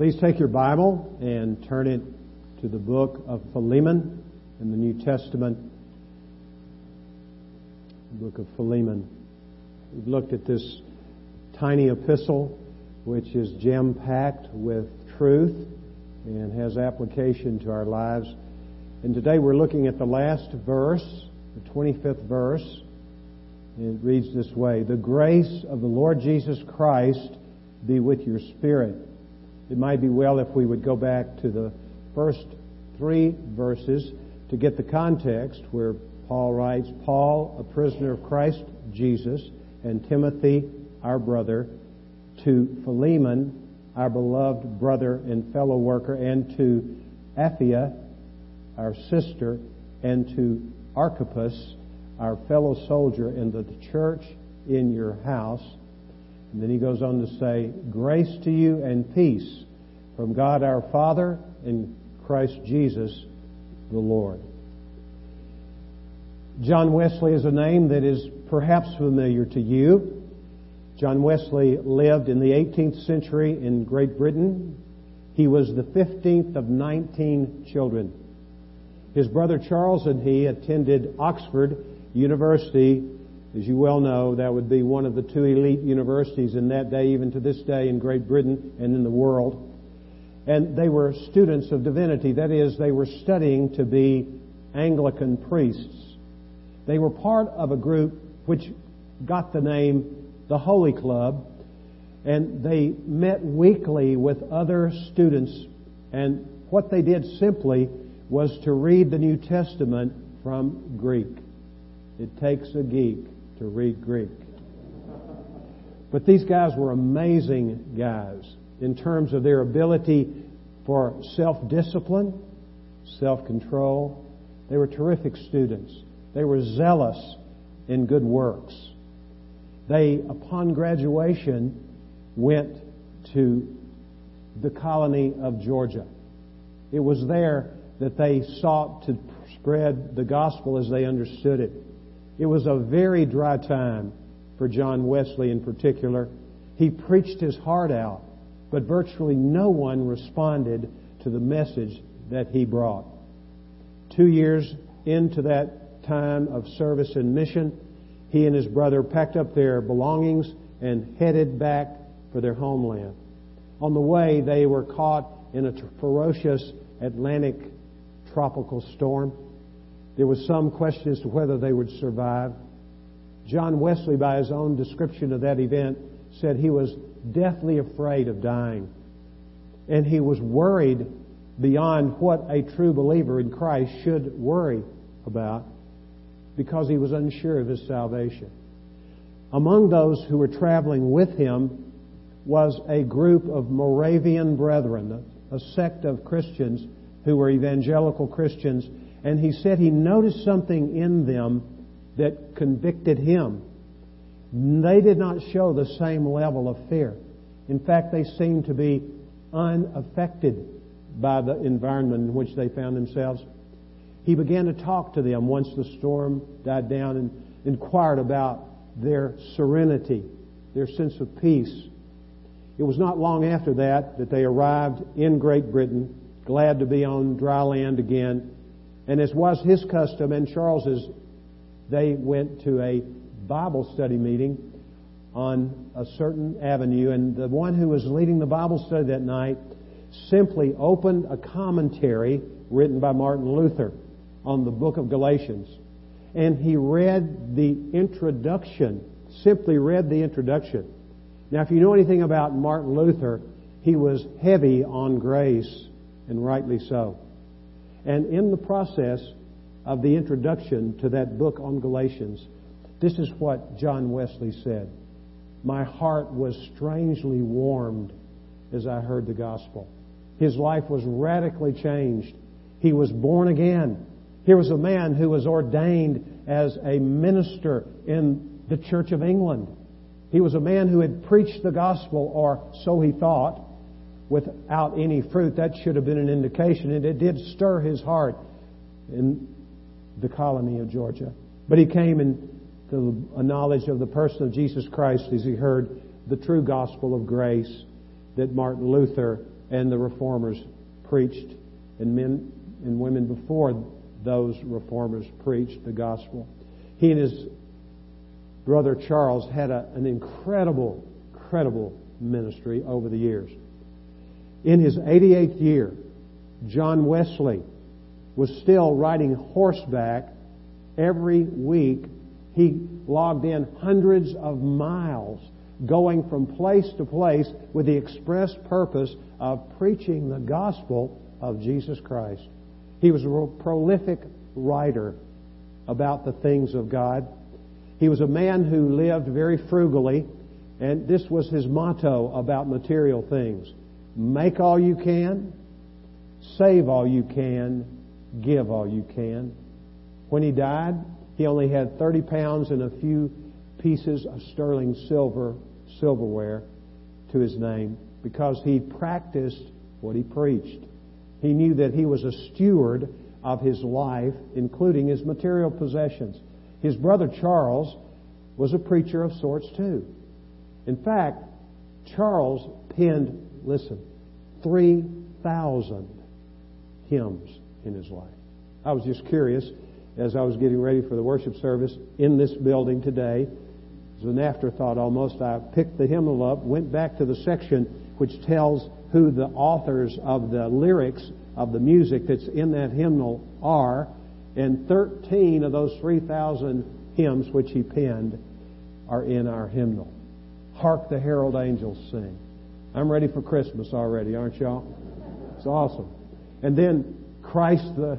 Please take your Bible and turn it to the book of Philemon in the New Testament. The book of Philemon. We've looked at this tiny epistle which is gem packed with truth and has application to our lives. And today we're looking at the last verse, the 25th verse. It reads this way The grace of the Lord Jesus Christ be with your spirit. It might be well if we would go back to the first three verses to get the context where Paul writes, Paul, a prisoner of Christ Jesus, and Timothy, our brother, to Philemon, our beloved brother and fellow worker, and to Apphia, our sister, and to Archippus, our fellow soldier, in the church in your house. And then he goes on to say, Grace to you and peace from God our Father and Christ Jesus the Lord. John Wesley is a name that is perhaps familiar to you. John Wesley lived in the 18th century in Great Britain. He was the 15th of 19 children. His brother Charles and he attended Oxford University. As you well know, that would be one of the two elite universities in that day, even to this day in Great Britain and in the world. And they were students of divinity. That is, they were studying to be Anglican priests. They were part of a group which got the name the Holy Club, and they met weekly with other students, and what they did simply was to read the New Testament from Greek. It takes a geek to read Greek. But these guys were amazing guys in terms of their ability for self-discipline, self-control. They were terrific students. They were zealous in good works. They, upon graduation, went to the colony of Georgia. It was there that they sought to spread the gospel as they understood it. It was a very dry time for John Wesley in particular. He preached his heart out, but virtually no one responded to the message that he brought. Two years into that time of service and mission, he and his brother packed up their belongings and headed back for their homeland. On the way, they were caught in a ferocious Atlantic tropical storm. There was some question as to whether they would survive. John Wesley, by his own description of that event, said he was deathly afraid of dying. And he was worried beyond what a true believer in Christ should worry about because he was unsure of his salvation. Among those who were traveling with him was a group of Moravian brethren, a sect of Christians who were evangelical Christians, and he said he noticed something in them that convicted him. They did not show the same level of fear. In fact, they seemed to be unaffected by the environment in which they found themselves. He began to talk to them once the storm died down and inquired about their serenity, their sense of peace. It was not long after that that they arrived in Great Britain glad to be on dry land again. And as was his custom and Charles's, they went to a Bible study meeting on a certain avenue, and the one who was leading the Bible study that night simply opened a commentary written by Martin Luther on the book of Galatians. And he read the introduction, simply read the introduction. Now, if you know anything about Martin Luther, he was heavy on grace and rightly so. And in the process of the introduction to that book on Galatians, this is what John Wesley said. My heart was strangely warmed as I heard the gospel. His life was radically changed. He was born again. Here was a man who was ordained as a minister in the Church of England. He was a man who had preached the gospel, or so he thought, without any fruit, that should have been an indication. And it did stir his heart in the colony of Georgia. But he came into a knowledge of the person of Jesus Christ as he heard the true gospel of grace that Martin Luther and the reformers preached, and men and women before those reformers preached the gospel. He and his brother Charles had a, an incredible, incredible ministry over the years. In his 88th year, John Wesley was still riding horseback every week. He logged in hundreds of miles going from place to place with the express purpose of preaching the gospel of Jesus Christ. He was a prolific writer about the things of God. He was a man who lived very frugally, and this was his motto about material things. Make all you can, save all you can, give all you can. When he died, he only had 30 pounds and a few pieces of sterling silver silverware to his name because he practiced what he preached. He knew that he was a steward of his life, including his material possessions. His brother Charles was a preacher of sorts too. In fact, Charles penned, listen, 3,000 hymns in his life. I was just curious as I was getting ready for the worship service in this building today. As an afterthought almost, I picked the hymnal up, went back to the section which tells who the authors of the lyrics of the music that's in that hymnal are, and 13 of those 3,000 hymns which he penned are in our hymnal. Hark the herald angels sing. I'm ready for Christmas already, aren't y'all? It's awesome. And then Christ the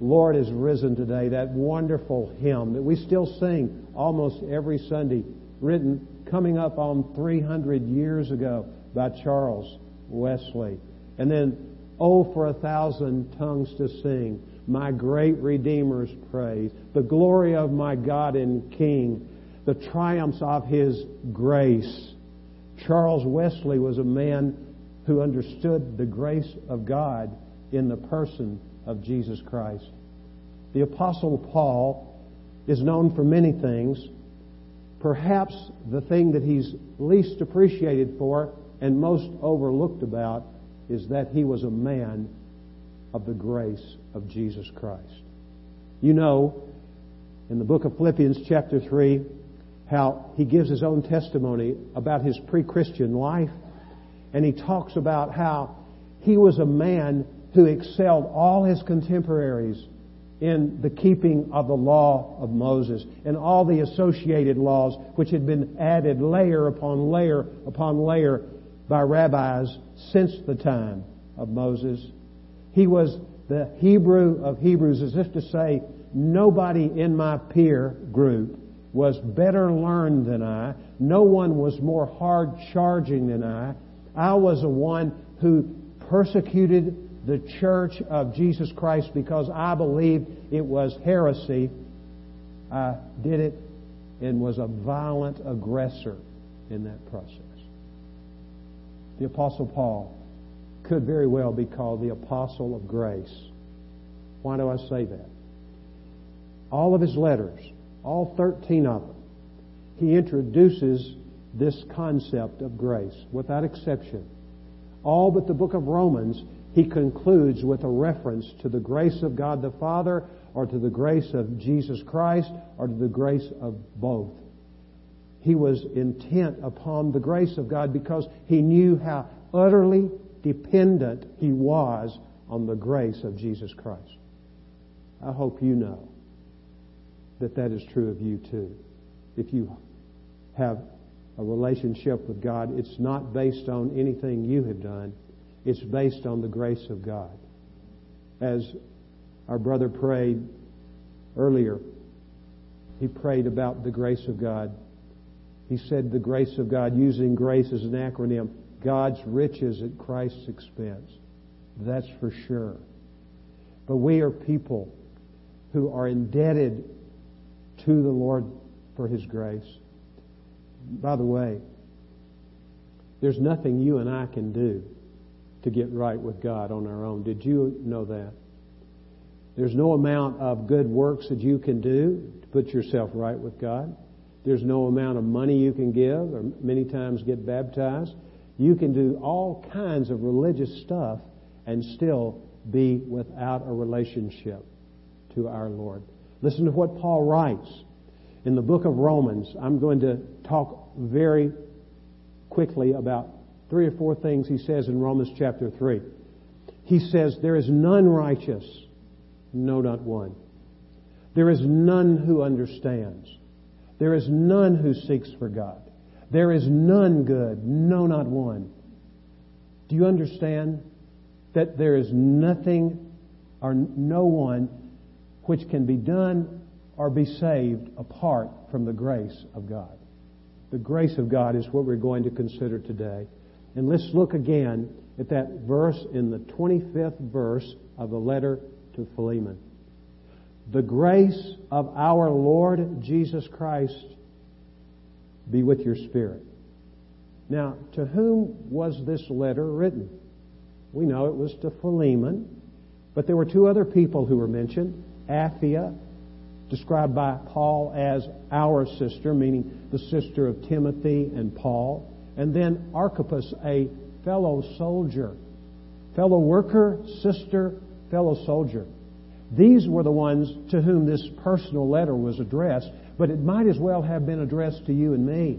Lord is risen today, that wonderful hymn that we still sing almost every Sunday, written coming up on 300 years ago by Charles Wesley. And then, Oh, for a thousand tongues to sing, my great Redeemer's praise, the glory of my God and King, the triumphs of His grace. Charles Wesley was a man who understood the grace of God in the person of Jesus Christ. The Apostle Paul is known for many things. Perhaps the thing that he's least appreciated for and most overlooked about is that he was a man of the grace of Jesus Christ. You know, in the book of Philippians, chapter 3, how he gives his own testimony about his pre Christian life. And he talks about how he was a man who excelled all his contemporaries in the keeping of the law of Moses and all the associated laws which had been added layer upon layer upon layer by rabbis since the time of Moses. He was the Hebrew of Hebrews, as if to say, nobody in my peer group was better learned than I. No one was more hard charging than I. I was the one who persecuted the church of Jesus Christ because I believed it was heresy. I did it and was a violent aggressor in that process the Apostle Paul could very well be called the Apostle of Grace. Why do I say that? All of his letters, all 13 of them, he introduces this concept of grace without exception. All but the book of Romans, he concludes with a reference to the grace of God the Father or to the grace of Jesus Christ or to the grace of both he was intent upon the grace of God because he knew how utterly dependent he was on the grace of Jesus Christ. I hope you know that that is true of you too. If you have a relationship with God, it's not based on anything you have done. It's based on the grace of God. As our brother prayed earlier, he prayed about the grace of God he said the grace of God, using grace as an acronym, God's riches at Christ's expense. That's for sure. But we are people who are indebted to the Lord for His grace. By the way, there's nothing you and I can do to get right with God on our own. Did you know that? There's no amount of good works that you can do to put yourself right with God. There's no amount of money you can give or many times get baptized. You can do all kinds of religious stuff and still be without a relationship to our Lord. Listen to what Paul writes in the book of Romans. I'm going to talk very quickly about three or four things he says in Romans chapter 3. He says, There is none righteous, no, not one. There is none who understands. There is none who seeks for God. There is none good, no, not one. Do you understand that there is nothing or no one which can be done or be saved apart from the grace of God? The grace of God is what we're going to consider today. And let's look again at that verse in the 25th verse of the letter to Philemon. The grace of our Lord Jesus Christ be with your spirit. Now, to whom was this letter written? We know it was to Philemon, but there were two other people who were mentioned. Apphia, described by Paul as our sister, meaning the sister of Timothy and Paul. And then Archippus, a fellow soldier, fellow worker, sister, fellow soldier. These were the ones to whom this personal letter was addressed, but it might as well have been addressed to you and me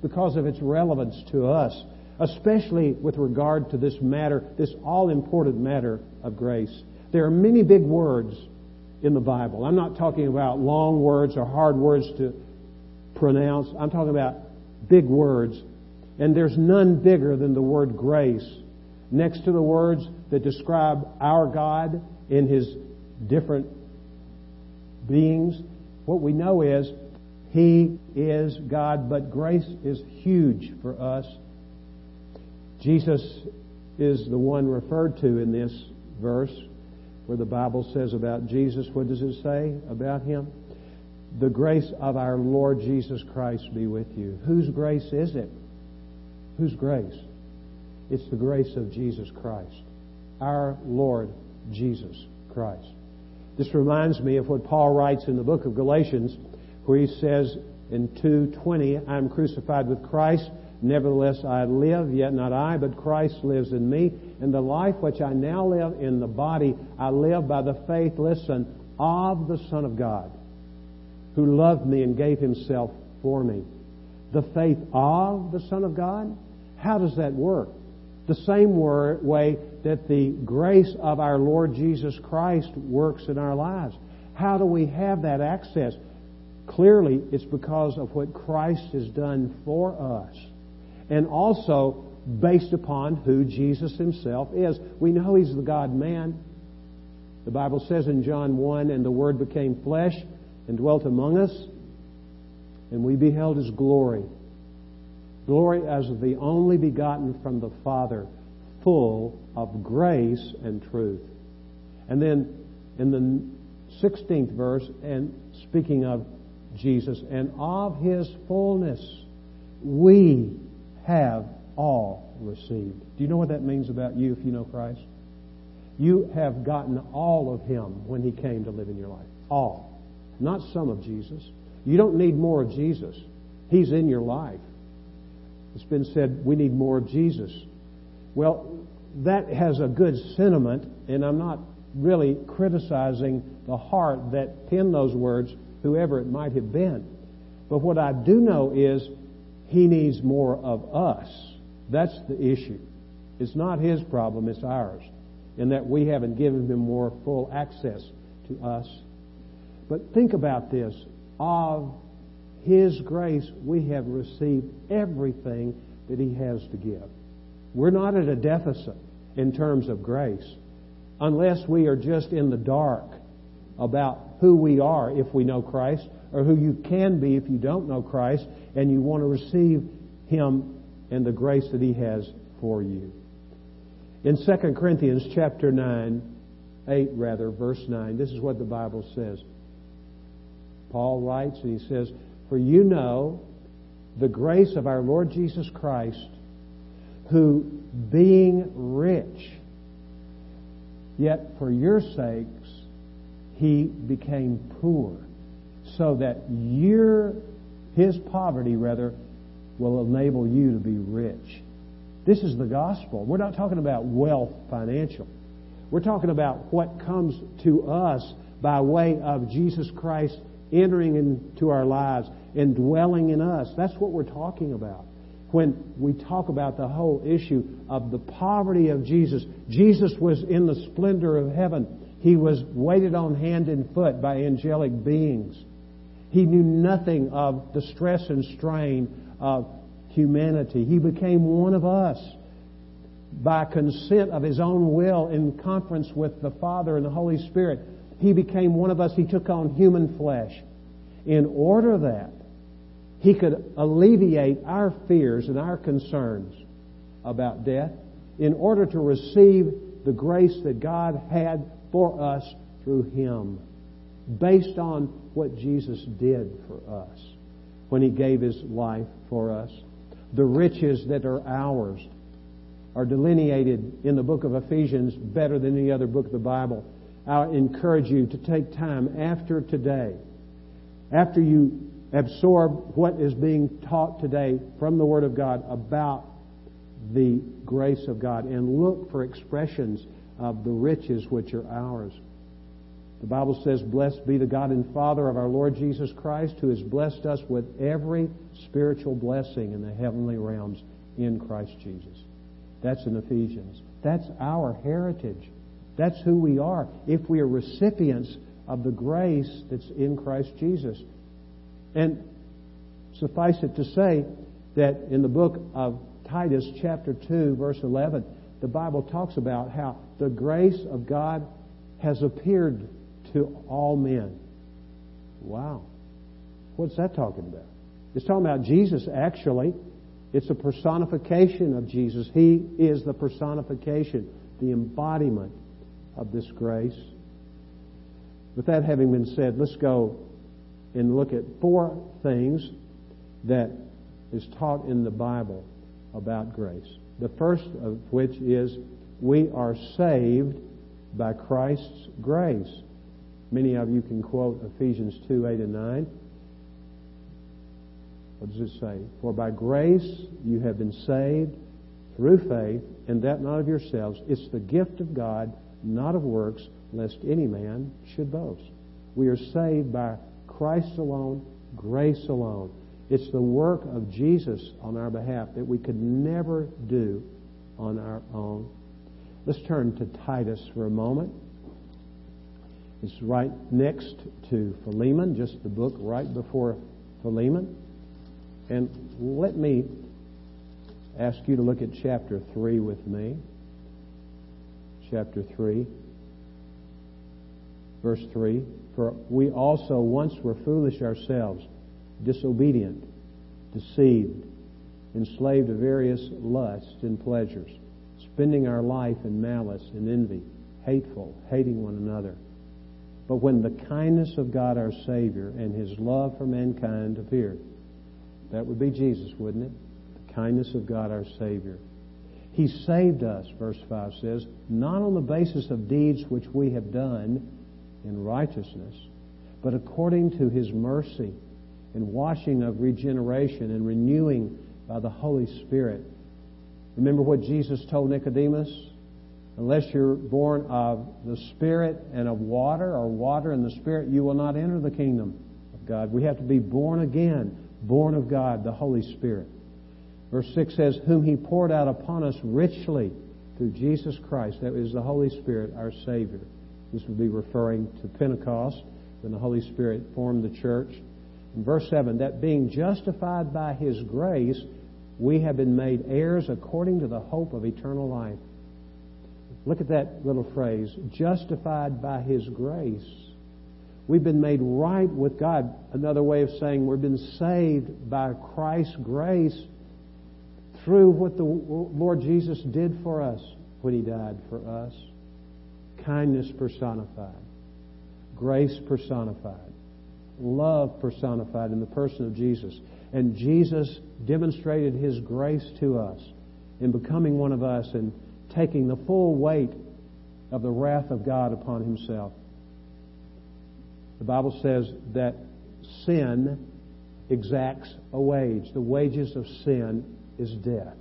because of its relevance to us, especially with regard to this matter, this all important matter of grace. There are many big words in the Bible. I'm not talking about long words or hard words to pronounce. I'm talking about big words. And there's none bigger than the word grace. Next to the words that describe our God in His different beings, what we know is He is God, but grace is huge for us. Jesus is the one referred to in this verse where the Bible says about Jesus. What does it say about Him? The grace of our Lord Jesus Christ be with you. Whose grace is it? Whose grace? It's the grace of Jesus Christ. Our Lord Jesus Christ. This reminds me of what Paul writes in the book of Galatians, where he says in 2.20, I am crucified with Christ, nevertheless I live, yet not I, but Christ lives in me. And the life which I now live in the body, I live by the faith, listen, of the Son of God, who loved me and gave himself for me. The faith of the Son of God? How does that work? The same way that the grace of our Lord Jesus Christ works in our lives. How do we have that access? Clearly, it's because of what Christ has done for us. And also based upon who Jesus himself is. We know he's the God man. The Bible says in John 1 and the Word became flesh and dwelt among us, and we beheld his glory. Glory as the only begotten from the Father full of grace and truth. And then in the 16th verse, and speaking of Jesus, and of his fullness we have all received. Do you know what that means about you if you know Christ? You have gotten all of him when he came to live in your life. All. Not some of Jesus. You don't need more of Jesus. He's in your life. It's been said we need more of Jesus. Well, that has a good sentiment, and I'm not really criticizing the heart that penned those words, whoever it might have been. But what I do know is he needs more of us. That's the issue. It's not his problem, it's ours. In that we haven't given him more full access to us. But think about this. Of his grace, we have received everything that He has to give. We're not at a deficit in terms of grace unless we are just in the dark about who we are if we know Christ or who you can be if you don't know Christ and you want to receive Him and the grace that He has for you. In 2 Corinthians chapter 9, 8 rather, verse 9, this is what the Bible says. Paul writes and he says, For you know the grace of our Lord Jesus Christ, who, being rich, yet for your sakes, he became poor, so that your, his poverty, rather, will enable you to be rich. This is the gospel. We're not talking about wealth financial. We're talking about what comes to us by way of Jesus Christ entering into our lives and dwelling in us. That's what we're talking about. When we talk about the whole issue of the poverty of Jesus, Jesus was in the splendor of heaven. He was waited on hand and foot by angelic beings. He knew nothing of the stress and strain of humanity. He became one of us by consent of his own will in conference with the Father and the Holy Spirit. He became one of us. He took on human flesh in order that he could alleviate our fears and our concerns about death in order to receive the grace that God had for us through him based on what Jesus did for us when he gave his life for us. The riches that are ours are delineated in the book of Ephesians better than any other book of the Bible. I encourage you to take time after today, after you absorb what is being taught today from the Word of God about the grace of God and look for expressions of the riches which are ours. The Bible says, Blessed be the God and Father of our Lord Jesus Christ, who has blessed us with every spiritual blessing in the heavenly realms in Christ Jesus. That's in Ephesians. That's our heritage. That's who we are if we are recipients of the grace that's in Christ Jesus. And suffice it to say that in the book of Titus, chapter 2, verse 11, the Bible talks about how the grace of God has appeared to all men. Wow. What's that talking about? It's talking about Jesus, actually. It's a personification of Jesus. He is the personification, the embodiment of this grace. With that having been said, let's go and look at four things that is taught in the Bible about grace. The first of which is we are saved by Christ's grace. Many of you can quote Ephesians 2, 8, and 9. What does it say? For by grace you have been saved through faith, and that not of yourselves. It's the gift of God, not of works, lest any man should boast. We are saved by Christ alone, grace alone. It's the work of Jesus on our behalf that we could never do on our own. Let's turn to Titus for a moment. It's right next to Philemon, just the book right before Philemon. And let me ask you to look at chapter 3 with me. Chapter 3, verse 3. For we also once were foolish ourselves, disobedient, deceived, enslaved to various lusts and pleasures, spending our life in malice and envy, hateful, hating one another. But when the kindness of God our Savior and His love for mankind appeared, that would be Jesus, wouldn't it? The kindness of God our Savior. He saved us, verse 5 says, not on the basis of deeds which we have done in righteousness, but according to His mercy and washing of regeneration and renewing by the Holy Spirit. Remember what Jesus told Nicodemus? Unless you're born of the Spirit and of water, or water and the Spirit, you will not enter the kingdom of God. We have to be born again born of God, the Holy Spirit. Verse 6 says, Whom He poured out upon us richly through Jesus Christ. That is the Holy Spirit, our Savior. This would be referring to Pentecost, when the Holy Spirit formed the church. In verse 7, that being justified by His grace, we have been made heirs according to the hope of eternal life. Look at that little phrase, justified by His grace. We've been made right with God. Another way of saying we've been saved by Christ's grace through what the Lord Jesus did for us when He died for us. Kindness personified, grace personified, love personified in the person of Jesus. And Jesus demonstrated His grace to us in becoming one of us and taking the full weight of the wrath of God upon Himself. The Bible says that sin exacts a wage. The wages of sin is death.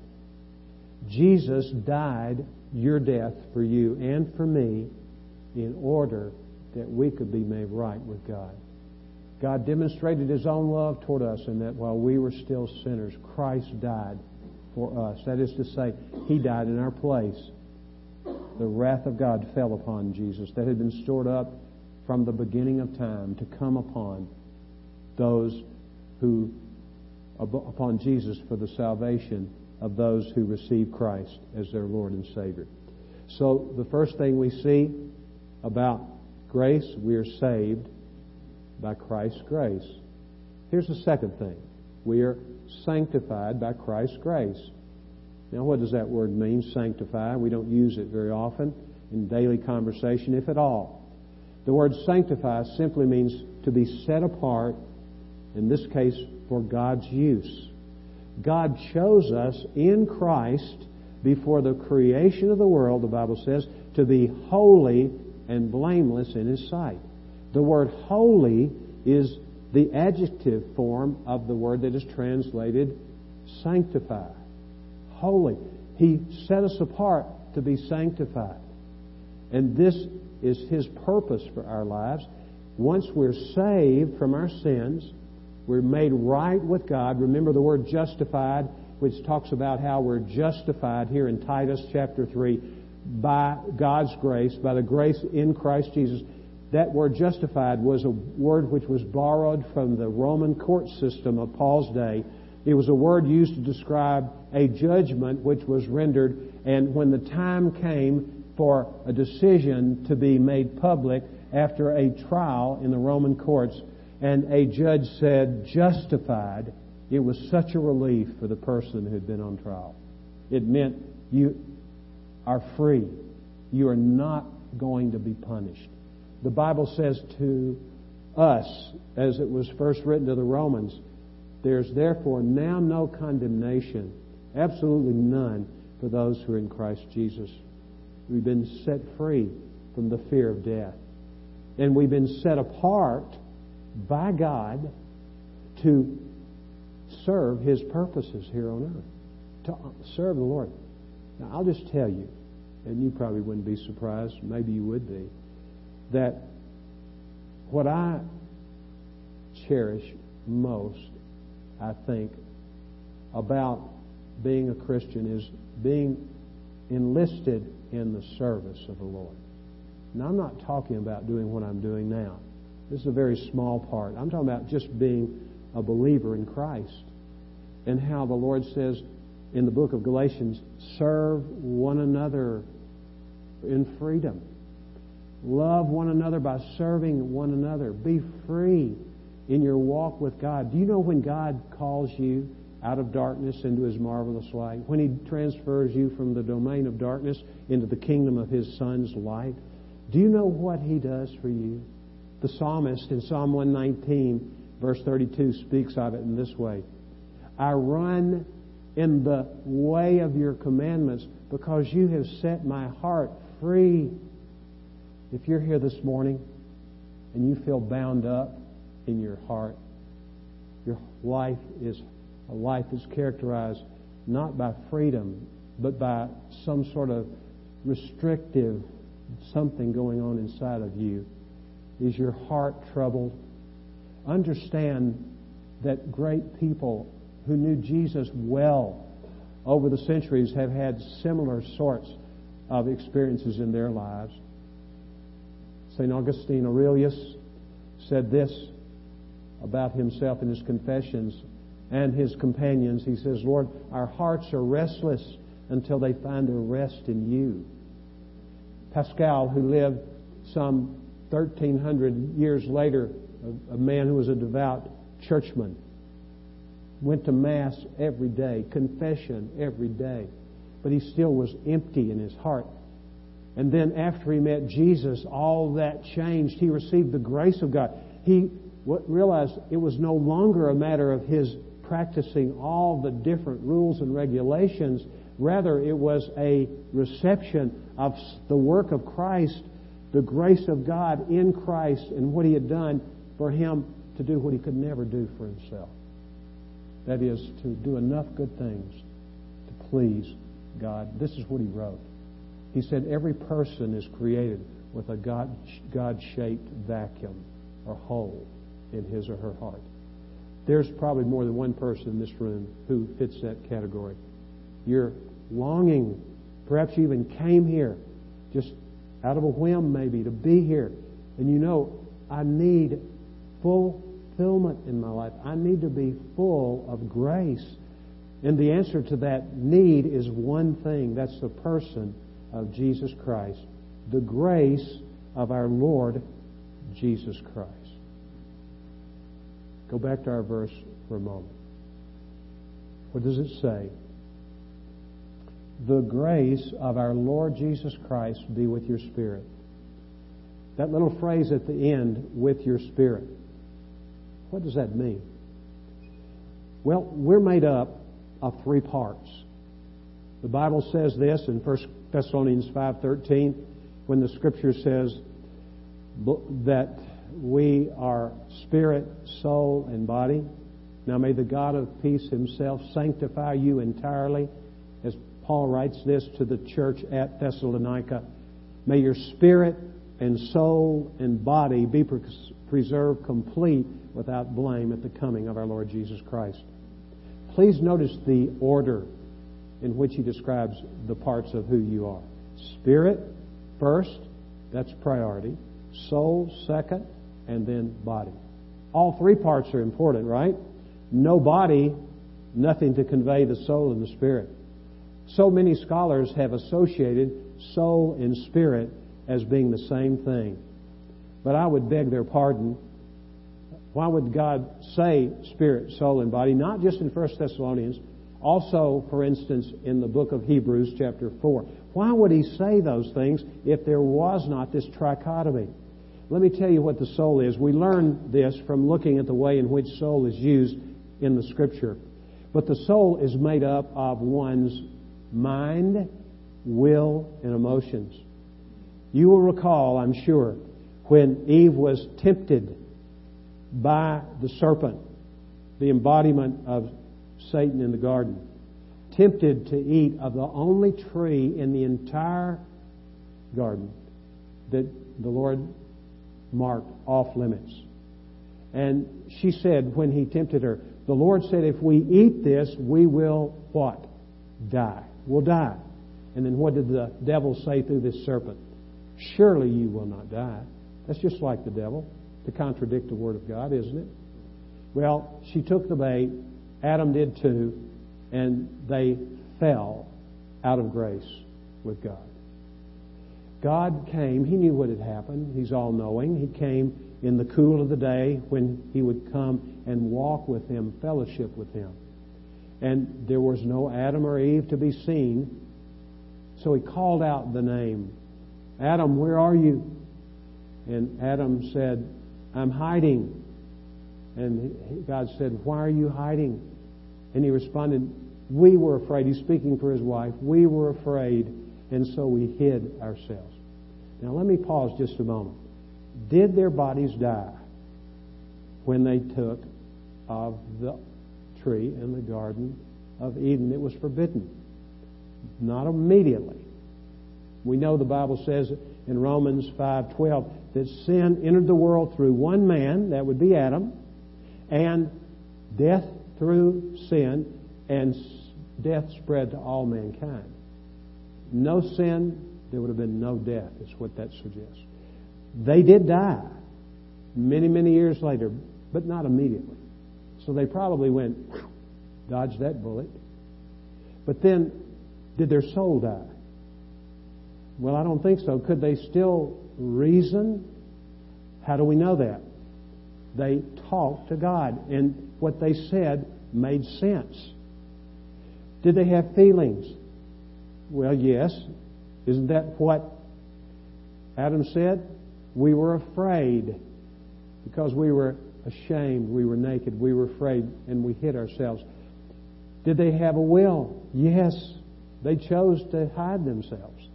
Jesus died your death for you and for me in order that we could be made right with God. God demonstrated His own love toward us in that while we were still sinners, Christ died for us. That is to say, He died in our place. The wrath of God fell upon Jesus that had been stored up from the beginning of time to come upon those who, upon Jesus for the salvation of those who receive Christ as their Lord and Savior. So the first thing we see about grace, we are saved by Christ's grace. Here's the second thing. We are sanctified by Christ's grace. Now, what does that word mean, sanctify? We don't use it very often in daily conversation, if at all. The word sanctify simply means to be set apart, in this case, for God's use. God chose us in Christ before the creation of the world, the Bible says, to be holy and blameless in His sight. The word holy is the adjective form of the word that is translated sanctify. Holy. He set us apart to be sanctified. And this is His purpose for our lives. Once we're saved from our sins, we're made right with God. Remember the word justified, which talks about how we're justified here in Titus chapter 3 by God's grace, by the grace in Christ Jesus. That word justified was a word which was borrowed from the Roman court system of Paul's day. It was a word used to describe a judgment which was rendered, and when the time came for a decision to be made public after a trial in the Roman courts, and a judge said justified, it was such a relief for the person who had been on trial. It meant you are free. You are not going to be punished. The Bible says to us, as it was first written to the Romans, there's therefore now no condemnation, absolutely none, for those who are in Christ Jesus. We've been set free from the fear of death. And we've been set apart by God to serve His purposes here on earth, to serve the Lord. Now, I'll just tell you, and you probably wouldn't be surprised, maybe you would be, that what I cherish most, I think, about being a Christian is being enlisted in the service of the Lord. Now, I'm not talking about doing what I'm doing now. This is a very small part. I'm talking about just being a believer in Christ and how the Lord says in the book of Galatians, serve one another in freedom. Love one another by serving one another. Be free in your walk with God. Do you know when God calls you out of darkness into His marvelous light? When He transfers you from the domain of darkness into the kingdom of His Son's light? Do you know what He does for you? The psalmist in Psalm 119, verse 32, speaks of it in this way I run in the way of your commandments because you have set my heart free. If you're here this morning and you feel bound up in your heart, your life is a life that's characterized not by freedom, but by some sort of restrictive something going on inside of you. Is your heart troubled? Understand that great people who knew Jesus well over the centuries have had similar sorts of experiences in their lives. St. Augustine Aurelius said this about himself in his confessions and his companions. He says, Lord, our hearts are restless until they find their rest in you. Pascal, who lived some 1,300 years later, a, a man who was a devout churchman, went to Mass every day, confession every day, but he still was empty in his heart. And then after he met Jesus, all that changed. He received the grace of God. He realized it was no longer a matter of his practicing all the different rules and regulations. Rather, it was a reception of the work of Christ the grace of God in Christ and what He had done for him to do what he could never do for himself. That is, to do enough good things to please God. This is what he wrote. He said, Every person is created with a God, God-shaped vacuum or hole in his or her heart. There's probably more than one person in this room who fits that category. You're longing, perhaps you even came here just out of a whim maybe to be here. And you know, I need fulfillment in my life. I need to be full of grace. And the answer to that need is one thing. That's the person of Jesus Christ. The grace of our Lord Jesus Christ. Go back to our verse for a moment. What does it say? The grace of our Lord Jesus Christ be with your spirit. That little phrase at the end, with your spirit. What does that mean? Well, we're made up of three parts. The Bible says this in 1 Thessalonians 5:13 when the scripture says that we are spirit, soul, and body. Now may the God of peace himself sanctify you entirely as Paul writes this to the church at Thessalonica. May your spirit and soul and body be preserved complete without blame at the coming of our Lord Jesus Christ. Please notice the order in which he describes the parts of who you are. Spirit first, that's priority. Soul second, and then body. All three parts are important, right? No body, nothing to convey the soul and the spirit. So many scholars have associated soul and spirit as being the same thing. But I would beg their pardon. Why would God say spirit, soul, and body? Not just in 1 Thessalonians, also, for instance, in the book of Hebrews, chapter 4. Why would he say those things if there was not this trichotomy? Let me tell you what the soul is. We learn this from looking at the way in which soul is used in the scripture. But the soul is made up of one's mind, will, and emotions. You will recall, I'm sure, when Eve was tempted by the serpent, the embodiment of Satan in the garden, tempted to eat of the only tree in the entire garden that the Lord marked off limits. And she said, when he tempted her, the Lord said, if we eat this, we will what? Die We'll die. And then what did the devil say through this serpent? Surely you will not die. That's just like the devil to contradict the Word of God, isn't it? Well, she took the bait, Adam did too, and they fell out of grace with God. God came, He knew what had happened, He's all knowing. He came in the cool of the day when He would come and walk with Him, fellowship with Him and there was no Adam or Eve to be seen. So he called out the name, Adam, where are you? And Adam said, I'm hiding. And God said, Why are you hiding? And he responded, We were afraid. He's speaking for his wife. We were afraid, and so we hid ourselves. Now let me pause just a moment. Did their bodies die when they took of the tree in the Garden of Eden. It was forbidden. Not immediately. We know the Bible says in Romans 5:12 that sin entered the world through one man, that would be Adam, and death through sin, and death spread to all mankind. No sin, there would have been no death, is what that suggests. They did die many, many years later, but not immediately. So they probably went, dodge that bullet. But then, did their soul die? Well, I don't think so. Could they still reason? How do we know that? They talked to God, and what they said made sense. Did they have feelings? Well, yes. Isn't that what Adam said? We were afraid because we were ashamed, we were naked, we were afraid, and we hid ourselves. Did they have a will? Yes. They chose to hide themselves.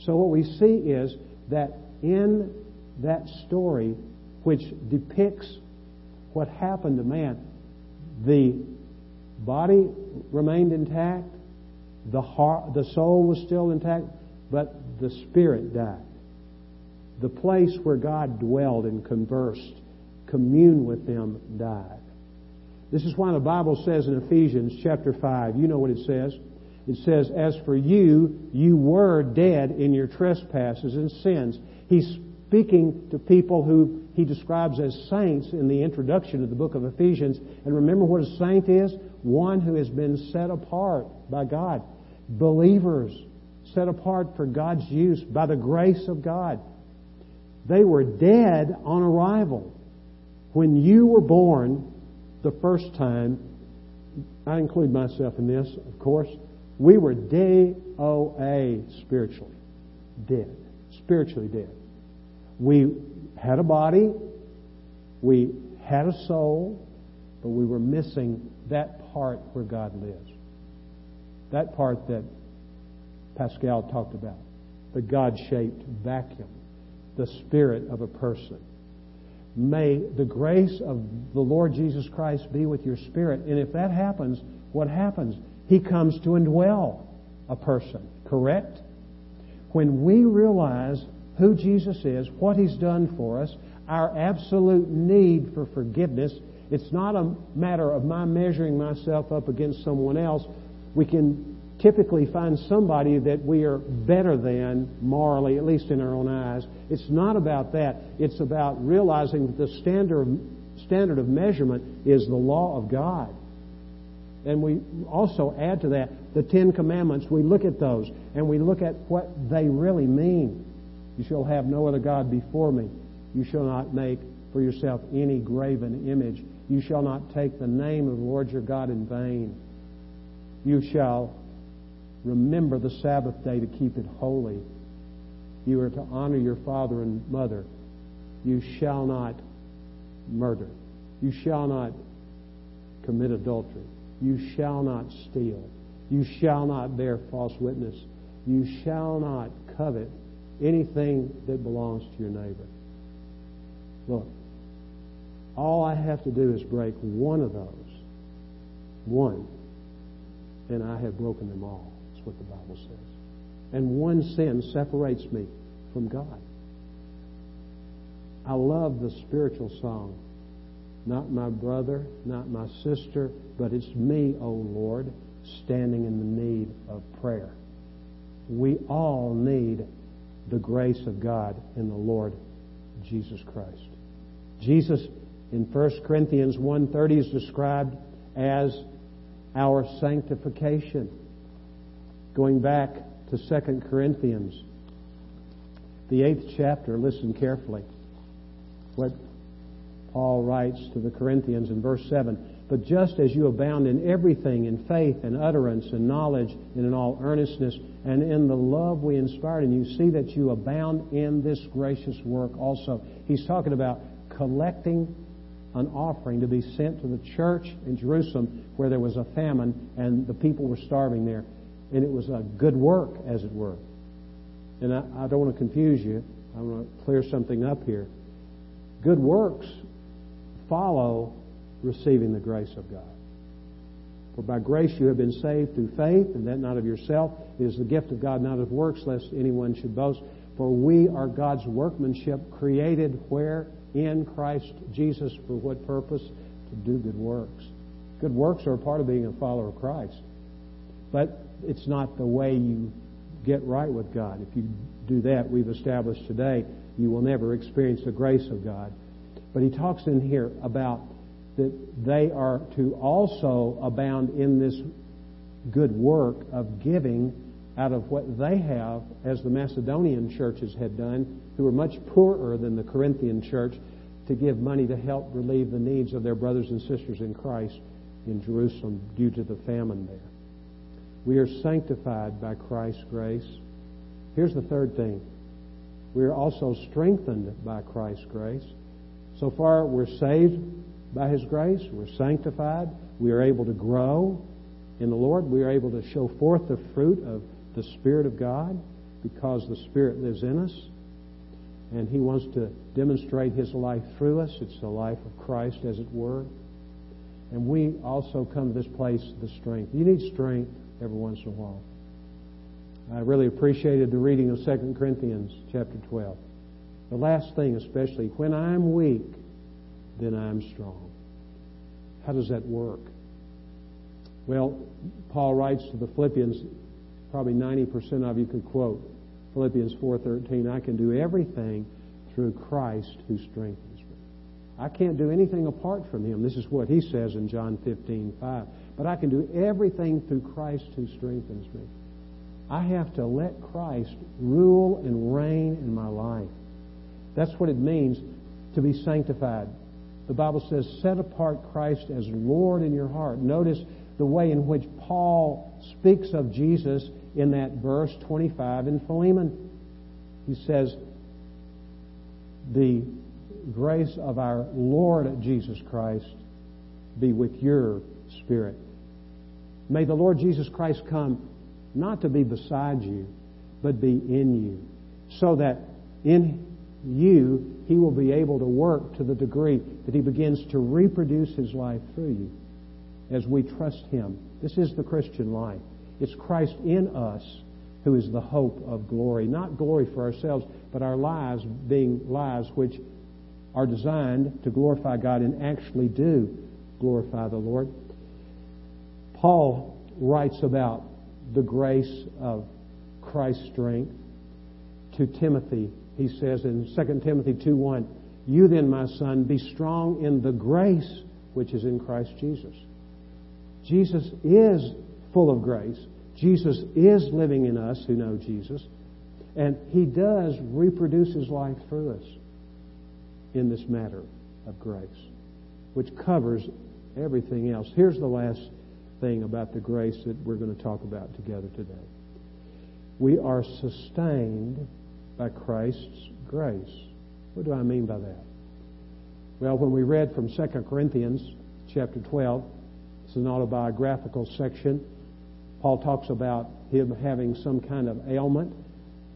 So what we see is that in that story, which depicts what happened to man, the body remained intact, The heart, the soul was still intact, but the spirit died. The place where God dwelled and conversed, communed with them, died. This is why the Bible says in Ephesians chapter 5, you know what it says. It says, As for you, you were dead in your trespasses and sins. He's speaking to people who he describes as saints in the introduction of the book of Ephesians. And remember what a saint is? One who has been set apart by God. Believers set apart for God's use by the grace of God. They were dead on arrival. When you were born the first time, I include myself in this, of course, we were DOA spiritually. Dead. Spiritually dead. We had a body, we had a soul, but we were missing that part where God lives. That part that Pascal talked about. The God shaped vacuum. The spirit of a person. May the grace of the Lord Jesus Christ be with your spirit. And if that happens, what happens? He comes to indwell a person, correct? When we realize who Jesus is, what He's done for us, our absolute need for forgiveness, it's not a matter of my measuring myself up against someone else. We can typically find somebody that we are better than morally, at least in our own eyes. It's not about that. It's about realizing that the standard, standard of measurement is the law of God. And we also add to that the Ten Commandments. We look at those and we look at what they really mean. You shall have no other God before me. You shall not make for yourself any graven image. You shall not take the name of the Lord your God in vain. You shall remember the Sabbath day to keep it holy. You are to honor your father and mother. You shall not murder. You shall not commit adultery. You shall not steal. You shall not bear false witness. You shall not covet anything that belongs to your neighbor. Look, all I have to do is break one of those. One. And I have broken them all. That's what the Bible says. And one sin separates me from God. I love the spiritual song. Not my brother, not my sister, but it's me, O Lord, standing in the need of prayer. We all need the grace of God in the Lord Jesus Christ. Jesus in 1 Corinthians 1:30 is described as our sanctification. Going back to 2 Corinthians, the eighth chapter, listen carefully. What Paul writes to the Corinthians in verse 7 But just as you abound in everything, in faith and utterance and knowledge, and in all earnestness, and in the love we inspired in you, see that you abound in this gracious work also. He's talking about collecting an offering to be sent to the church in Jerusalem where there was a famine and the people were starving there. And it was a good work, as it were. And I, I don't want to confuse you. I want to clear something up here. Good works follow receiving the grace of God. For by grace you have been saved through faith, and that not of yourself. It is the gift of God, not of works, lest anyone should boast. For we are God's workmanship, created where? In Christ Jesus. For what purpose? To do good works. Good works are a part of being a follower of Christ. But it's not the way you get right with God. If you do that, we've established today, you will never experience the grace of God. But he talks in here about that they are to also abound in this good work of giving out of what they have, as the Macedonian churches had done, who were much poorer than the Corinthian church, to give money to help relieve the needs of their brothers and sisters in Christ in Jerusalem due to the famine there. We are sanctified by Christ's grace. Here's the third thing. We are also strengthened by Christ's grace. So far, we're saved by His grace. We're sanctified. We are able to grow in the Lord. We are able to show forth the fruit of the Spirit of God because the Spirit lives in us. And He wants to demonstrate His life through us. It's the life of Christ, as it were. And we also come to this place, the strength. You need strength every once in a while. I really appreciated the reading of 2 Corinthians chapter 12. The last thing especially, when I'm weak, then I'm strong. How does that work? Well, Paul writes to the Philippians, probably 90% of you could quote Philippians 4:13, I can do everything through Christ who strengthens me. I can't do anything apart from him. This is what he says in John 15:5. But I can do everything through Christ who strengthens me. I have to let Christ rule and reign in my life. That's what it means to be sanctified. The Bible says, set apart Christ as Lord in your heart. Notice the way in which Paul speaks of Jesus in that verse 25 in Philemon. He says, The grace of our Lord Jesus Christ be with your spirit. May the Lord Jesus Christ come not to be beside you, but be in you, so that in you he will be able to work to the degree that he begins to reproduce his life through you as we trust him. This is the Christian life. It's Christ in us who is the hope of glory. Not glory for ourselves, but our lives being lives which are designed to glorify God and actually do glorify the Lord. Paul writes about the grace of Christ's strength to Timothy. He says in 2 Timothy 2:1, "You then, my son, be strong in the grace which is in Christ Jesus." Jesus is full of grace. Jesus is living in us who know Jesus. And he does reproduce his life through us in this matter of grace, which covers everything else. Here's the last thing about the grace that we're going to talk about together today. We are sustained by Christ's grace. What do I mean by that? Well, when we read from 2 Corinthians chapter 12, it's an autobiographical section. Paul talks about him having some kind of ailment.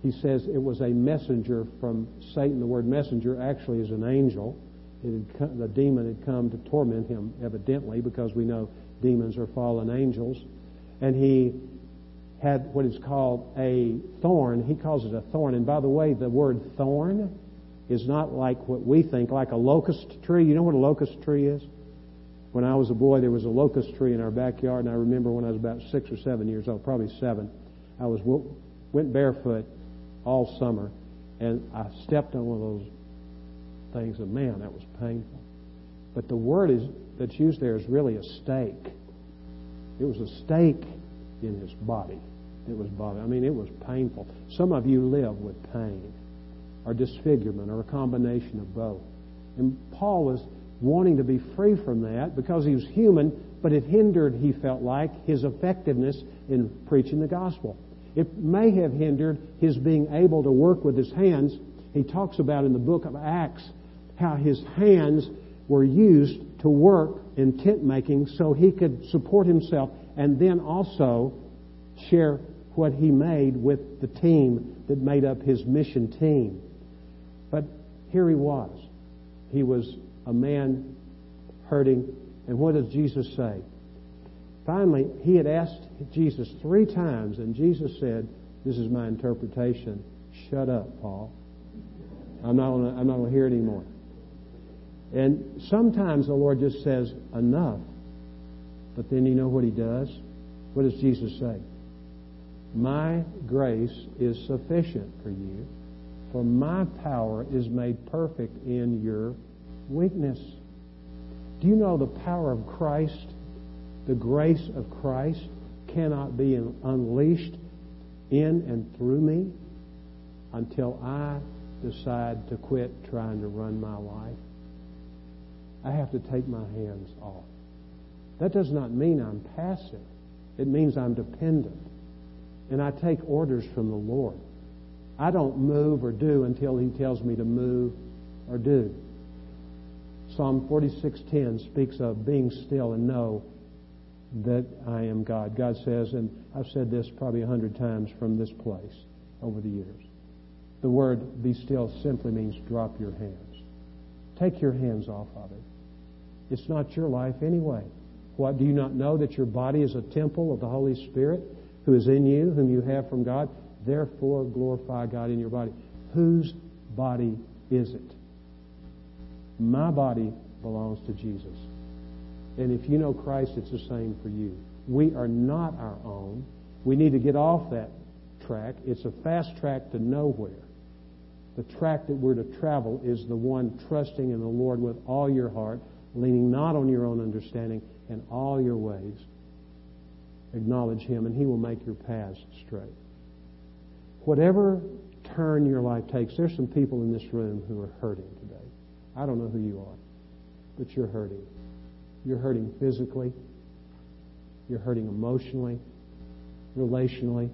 He says it was a messenger from Satan. The word messenger actually is an angel. Come, the demon had come to torment him, evidently, because we know demons are fallen angels. And he had what is called a thorn. He calls it a thorn. And by the way, the word thorn is not like what we think, like a locust tree. You know what a locust tree is? When I was a boy, there was a locust tree in our backyard, and I remember when I was about six or seven years old, probably seven, I was went barefoot all summer, and I stepped on one of those things, and man, that was painful. But the word is that's used there is really a stake. It was a stake in his body. It was body. I mean, it was painful. Some of you live with pain, or disfigurement, or a combination of both. And Paul was wanting to be free from that because he was human, but it hindered, he felt like, his effectiveness in preaching the gospel. It may have hindered his being able to work with his hands. He talks about in the book of Acts how his hands were used to work in tent making so he could support himself and then also share what he made with the team that made up his mission team. But here he was. He was a man hurting. And what does Jesus say? Finally, he had asked Jesus three times, and Jesus said, This is my interpretation. Shut up, Paul. I'm not gonna, I'm not going to hear it anymore. And sometimes the Lord just says, Enough. But then you know what he does? What does Jesus say? My grace is sufficient for you, for my power is made perfect in your weakness. Do you know the power of Christ, the grace of Christ, cannot be unleashed in and through me until I decide to quit trying to run my life? I have to take my hands off. That does not mean I'm passive. It means I'm dependent. And I take orders from the Lord. I don't move or do until He tells me to move or do. Psalm 46:10 speaks of being still and know that I am God. God says, and I've said this probably a hundred times from this place over the years. The word be still simply means drop your hands. Take your hands off of it. It's not your life anyway. What do you not know that your body is a temple of the Holy Spirit? Who is in you, whom you have from God. Therefore, glorify God in your body. Whose body is it? My body belongs to Jesus. And if you know Christ, it's the same for you. We are not our own. We need to get off that track. It's a fast track to nowhere. The track that we're to travel is the one trusting in the Lord with all your heart, leaning not on your own understanding in all your ways. Acknowledge Him, and He will make your paths straight. Whatever turn your life takes, there's some people in this room who are hurting today. I don't know who you are, but you're hurting. You're hurting physically. You're hurting emotionally, relationally,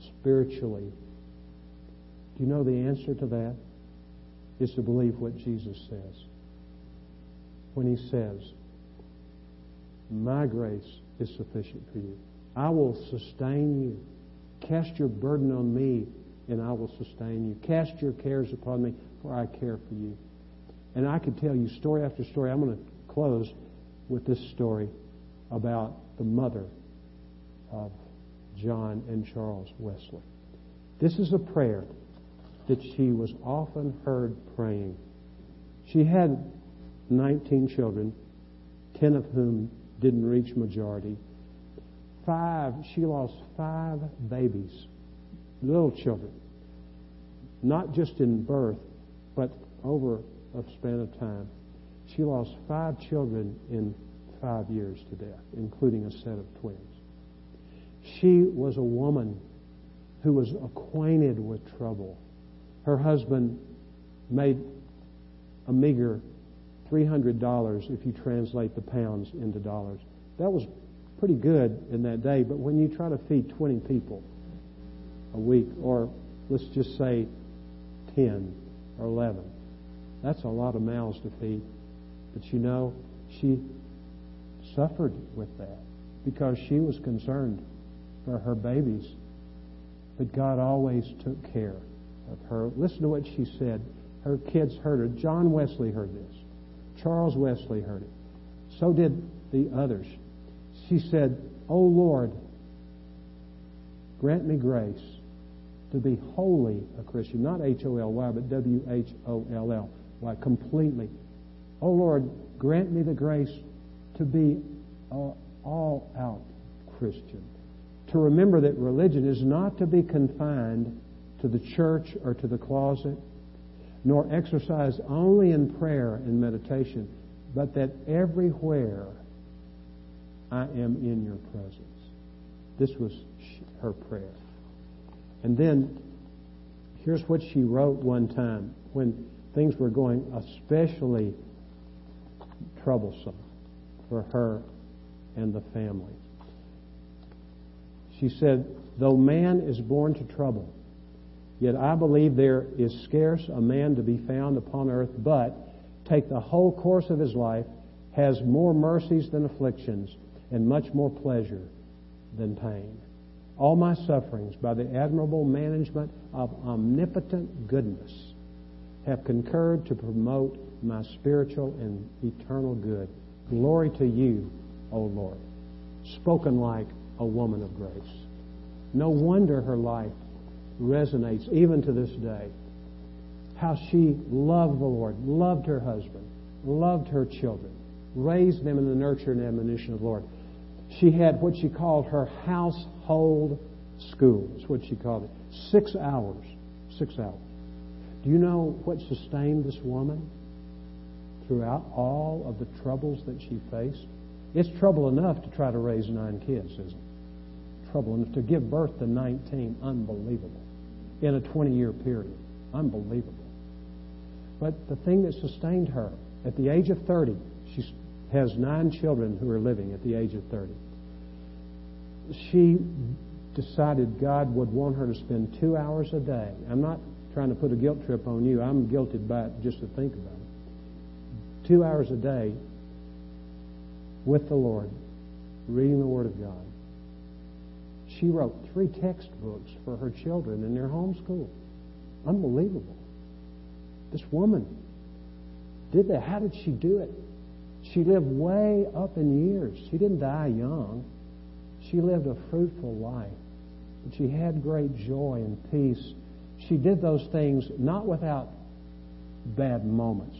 spiritually. Do you know the answer to that? Is to believe what Jesus says. When he says, My grace is sufficient for you. I will sustain you. Cast your burden on me, and I will sustain you. Cast your cares upon me, for I care for you. And I could tell you story after story. I'm going to close with this story about the mother of John and Charles Wesley. This is a prayer that she was often heard praying. She had 19 children, 10 of whom didn't reach majority. Five, she lost five babies, little children, not just in birth, but over a span of time. She lost five children in five years to death, including a set of twins. She was a woman who was acquainted with trouble. Her husband made a meager $300 if you translate the pounds into dollars. That was pretty good in that day, but when you try to feed 20 people a week, or let's just say 10 or 11, that's a lot of mouths to feed. But you know, she suffered with that because she was concerned for her babies. But God always took care of her. Listen to what she said. Her kids heard her. John Wesley heard this. Charles Wesley heard it. So did the others. She said, O Lord, grant me grace to be wholly a Christian. Not H O L Y, but W H O L L Y, completely. O Lord, grant me the grace to be an all out Christian. To remember that religion is not to be confined to the church or to the closet, nor exercised only in prayer and meditation, but that everywhere I am in your presence. This was her prayer. And then here's what she wrote one time when things were going especially troublesome for her and the family. She said, Though man is born to trouble, yet I believe there is scarce a man to be found upon earth, but take the whole course of his life, has more mercies than afflictions, and much more pleasure than pain. All my sufferings, by the admirable management of omnipotent goodness, have concurred to promote my spiritual and eternal good. Glory to you, O Lord. Spoken like a woman of grace. No wonder her life resonates even to this day. How she loved the Lord, loved her husband, loved her children, raised them in the nurture and admonition of the Lord. She had what she called her household school. That's what she called it. Six hours. Six hours. Do you know what sustained this woman throughout all of the troubles that she faced? It's trouble enough to try to raise nine kids, isn't it? Trouble enough to give birth to 19. Unbelievable. In a 20 year period. Unbelievable. But the thing that sustained her, at the age of 30, she has nine children who are living at the age of 30. She decided God would want her to spend two hours a day. I'm not trying to put a guilt trip on you. I'm guilted by it just to think about it. Two hours a day with the Lord, reading the Word of God. She wrote three textbooks for her children in their home school. Unbelievable. This woman did that. How did she do it? She lived way up in years. She didn't die young. She lived a fruitful life. But she had great joy and peace. She did those things not without bad moments,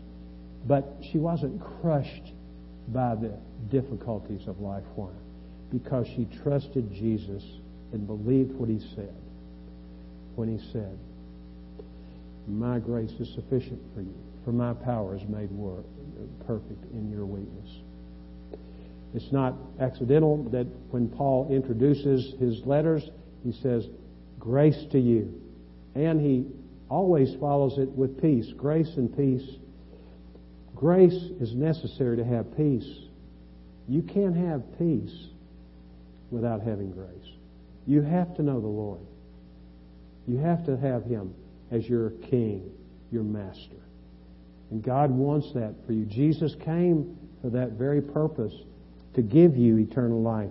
but she wasn't crushed by the difficulties of life. Why? Because she trusted Jesus and believed what he said. When he said, My grace is sufficient for you, for my power is made work, perfect in your weakness. It's not accidental that when Paul introduces his letters, he says, Grace to you. And he always follows it with peace. Grace and peace. Grace is necessary to have peace. You can't have peace without having grace. You have to know the Lord. You have to have Him as your King, your Master. And God wants that for you. Jesus came for that very purpose to give you eternal life.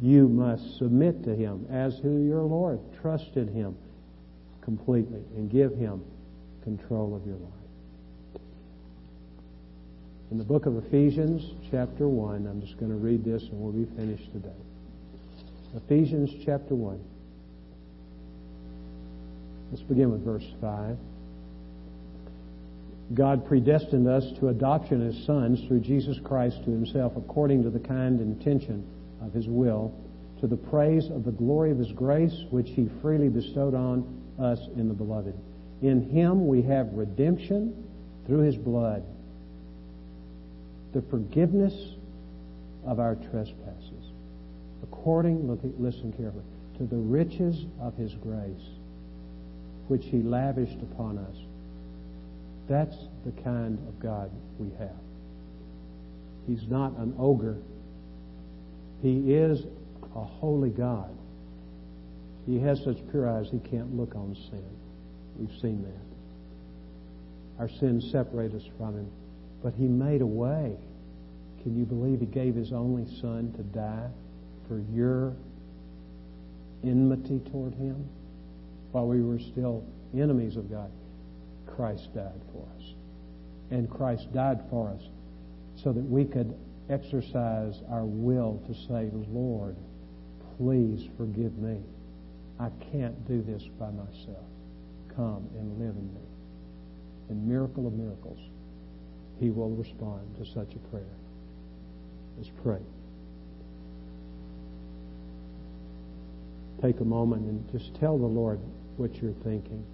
You must submit to Him as who your Lord. Trust in Him completely and give Him control of your life. In the book of Ephesians, chapter 1, I'm just going to read this and we'll be finished today. Ephesians chapter 1. Let's begin with verse 5. God predestined us to adoption as sons through Jesus Christ to himself according to the kind intention of his will, to the praise of the glory of his grace, which he freely bestowed on us in the beloved. In him we have redemption through his blood, the forgiveness of our trespasses, according, listen carefully, to the riches of his grace, which he lavished upon us. That's the kind of God we have. He's not an ogre. He is a holy God. He has such pure eyes he can't look on sin. We've seen that. Our sins separate us from him. But he made a way. Can you believe he gave his only son to die for your enmity toward him? While we were still enemies of God, Christ died for us. And Christ died for us so that we could exercise our will to say, Lord, please forgive me. I can't do this by myself. Come and live in me. In miracle of miracles, He will respond to such a prayer. Let's pray. Take a moment and just tell the Lord what you're thinking.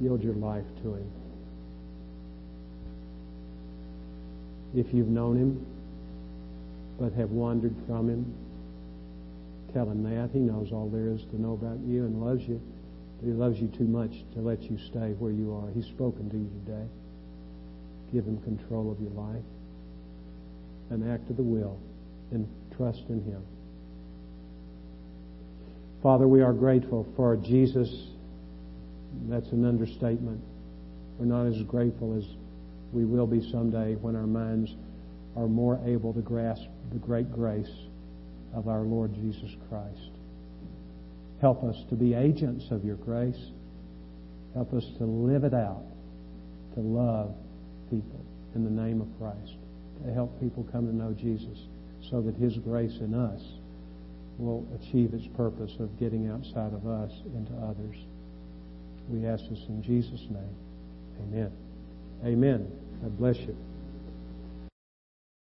Yield your life to Him. If you've known Him but have wandered from Him, tell Him that. He knows all there is to know about you and loves you. But He loves you too much to let you stay where you are. He's spoken to you today. Give Him control of your life. An act of the will and trust in Him. Father, we are grateful for Jesus. That's an understatement. We're not as grateful as we will be someday when our minds are more able to grasp the great grace of our Lord Jesus Christ. Help us to be agents of your grace. Help us to live it out, to love people in the name of Christ, to help people come to know Jesus so that his grace in us will achieve its purpose of getting outside of us into others. We ask this in Jesus' name. Amen. Amen. God bless you.